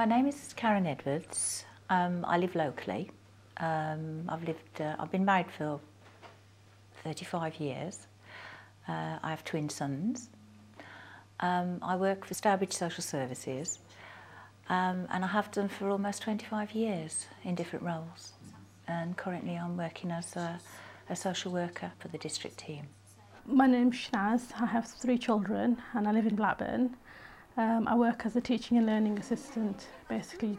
My name is Karen Edwards. Um, I live locally. Um, I've lived. Uh, I've been married for 35 years. Uh, I have twin sons. Um, I work for Stourbridge Social Services, um, and I have done for almost 25 years in different roles. And currently, I'm working as a, a social worker for the district team. My name's Shnaz. I have three children, and I live in Blackburn. Um, I work as a teaching and learning assistant. Basically,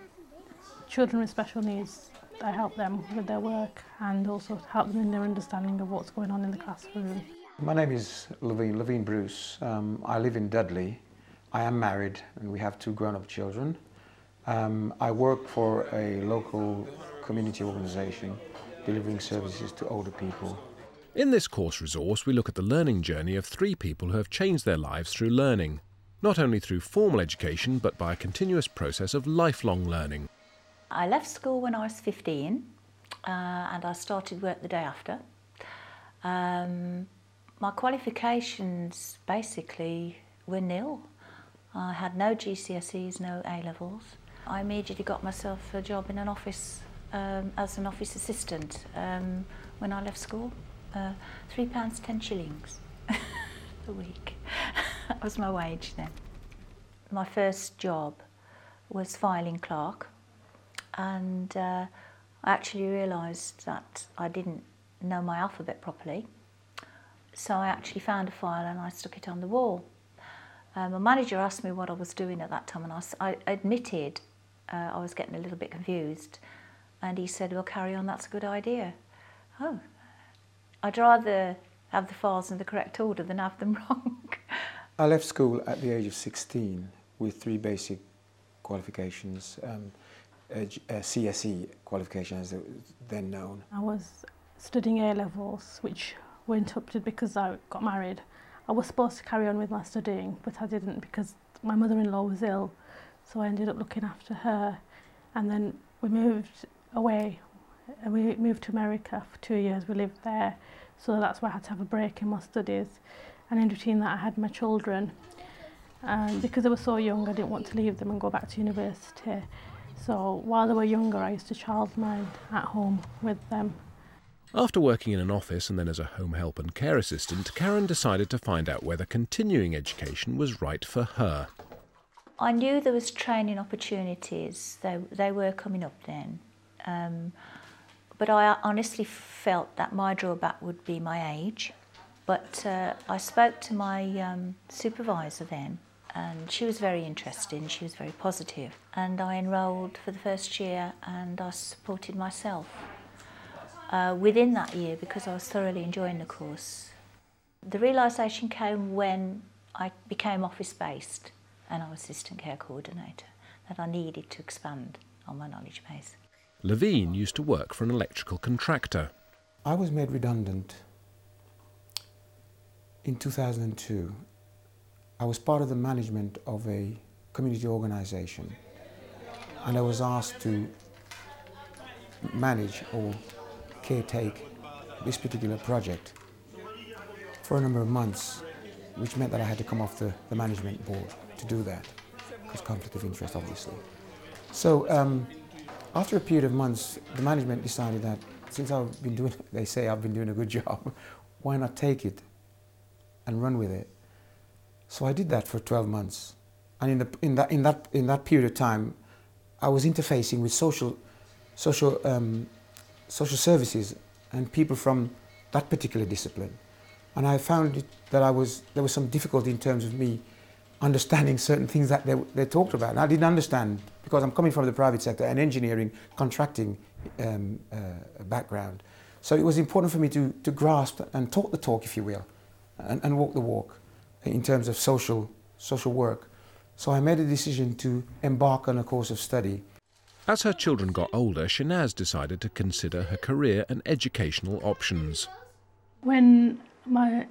children with special needs, I help them with their work and also help them in their understanding of what's going on in the classroom. My name is Levine, Levine Bruce. Um, I live in Dudley. I am married and we have two grown-up children. Um, I work for a local community organisation delivering services to older people. In this course resource, we look at the learning journey of three people who have changed their lives through learning, not only through formal education, but by a continuous process of lifelong learning. I left school when I was 15 uh, and I started work the day after. Um, my qualifications basically were nil. I had no GCSEs, no A levels. I immediately got myself a job in an office um, as an office assistant um, when I left school. Uh, three pounds ten shillings a week. That was my wage then. My first job was filing clerk, and uh, I actually realised that I didn't know my alphabet properly. So I actually found a file and I stuck it on the wall. Um, my manager asked me what I was doing at that time, and I, I admitted uh, I was getting a little bit confused. And he said, Well, carry on, that's a good idea. Oh, I'd rather have the files in the correct order than have them wrong. I left school at the age of 16 with three basic qualifications, um, a, a CSE qualification as then known. I was studying A levels, which were interrupted because I got married. I was supposed to carry on with my studying, but I didn't because my mother-in-law was ill. So I ended up looking after her. And then we moved away. And we moved to America for two years. We lived there. So that's why I had to have a break in my studies. And in between that, I had my children. And because they were so young, I didn't want to leave them and go back to university. So while they were younger, I used to childmind at home with them. After working in an office and then as a home help and care assistant, Karen decided to find out whether continuing education was right for her. I knew there was training opportunities. They, they were coming up then. Um, but I honestly felt that my drawback would be my age. But uh, I spoke to my um, supervisor then, and she was very interested and she was very positive. And I enrolled for the first year and I supported myself uh, within that year because I was thoroughly enjoying the course. The realisation came when I became office based and I was assistant care coordinator that I needed to expand on my knowledge base. Levine used to work for an electrical contractor. I was made redundant in 2002. I was part of the management of a community organisation and I was asked to manage or caretake this particular project for a number of months, which meant that I had to come off the, the management board to do that, because conflict of interest, obviously. So um, after a period of months, the management decided that since I've been doing, they say I've been doing a good job, why not take it and run with it? So I did that for 12 months. And in, the, in, that, in, that, in that period of time, I was interfacing with social, social um, social services and people from that particular discipline. And I found it, that I was, there was some difficulty in terms of me understanding certain things that they, they talked about. And I didn't understand because I'm coming from the private sector and engineering, contracting um, uh, background. So it was important for me to, to grasp and talk the talk, if you will, and, and walk the walk in terms of social, social work. So I made a decision to embark on a course of study as her children got older, Shanaz decided to consider her career and educational options. When my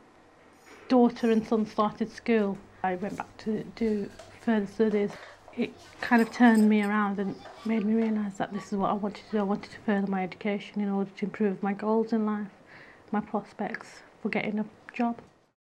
daughter and son started school, I went back to do further studies. It kind of turned me around and made me realise that this is what I wanted to do. I wanted to further my education in order to improve my goals in life, my prospects for getting a job.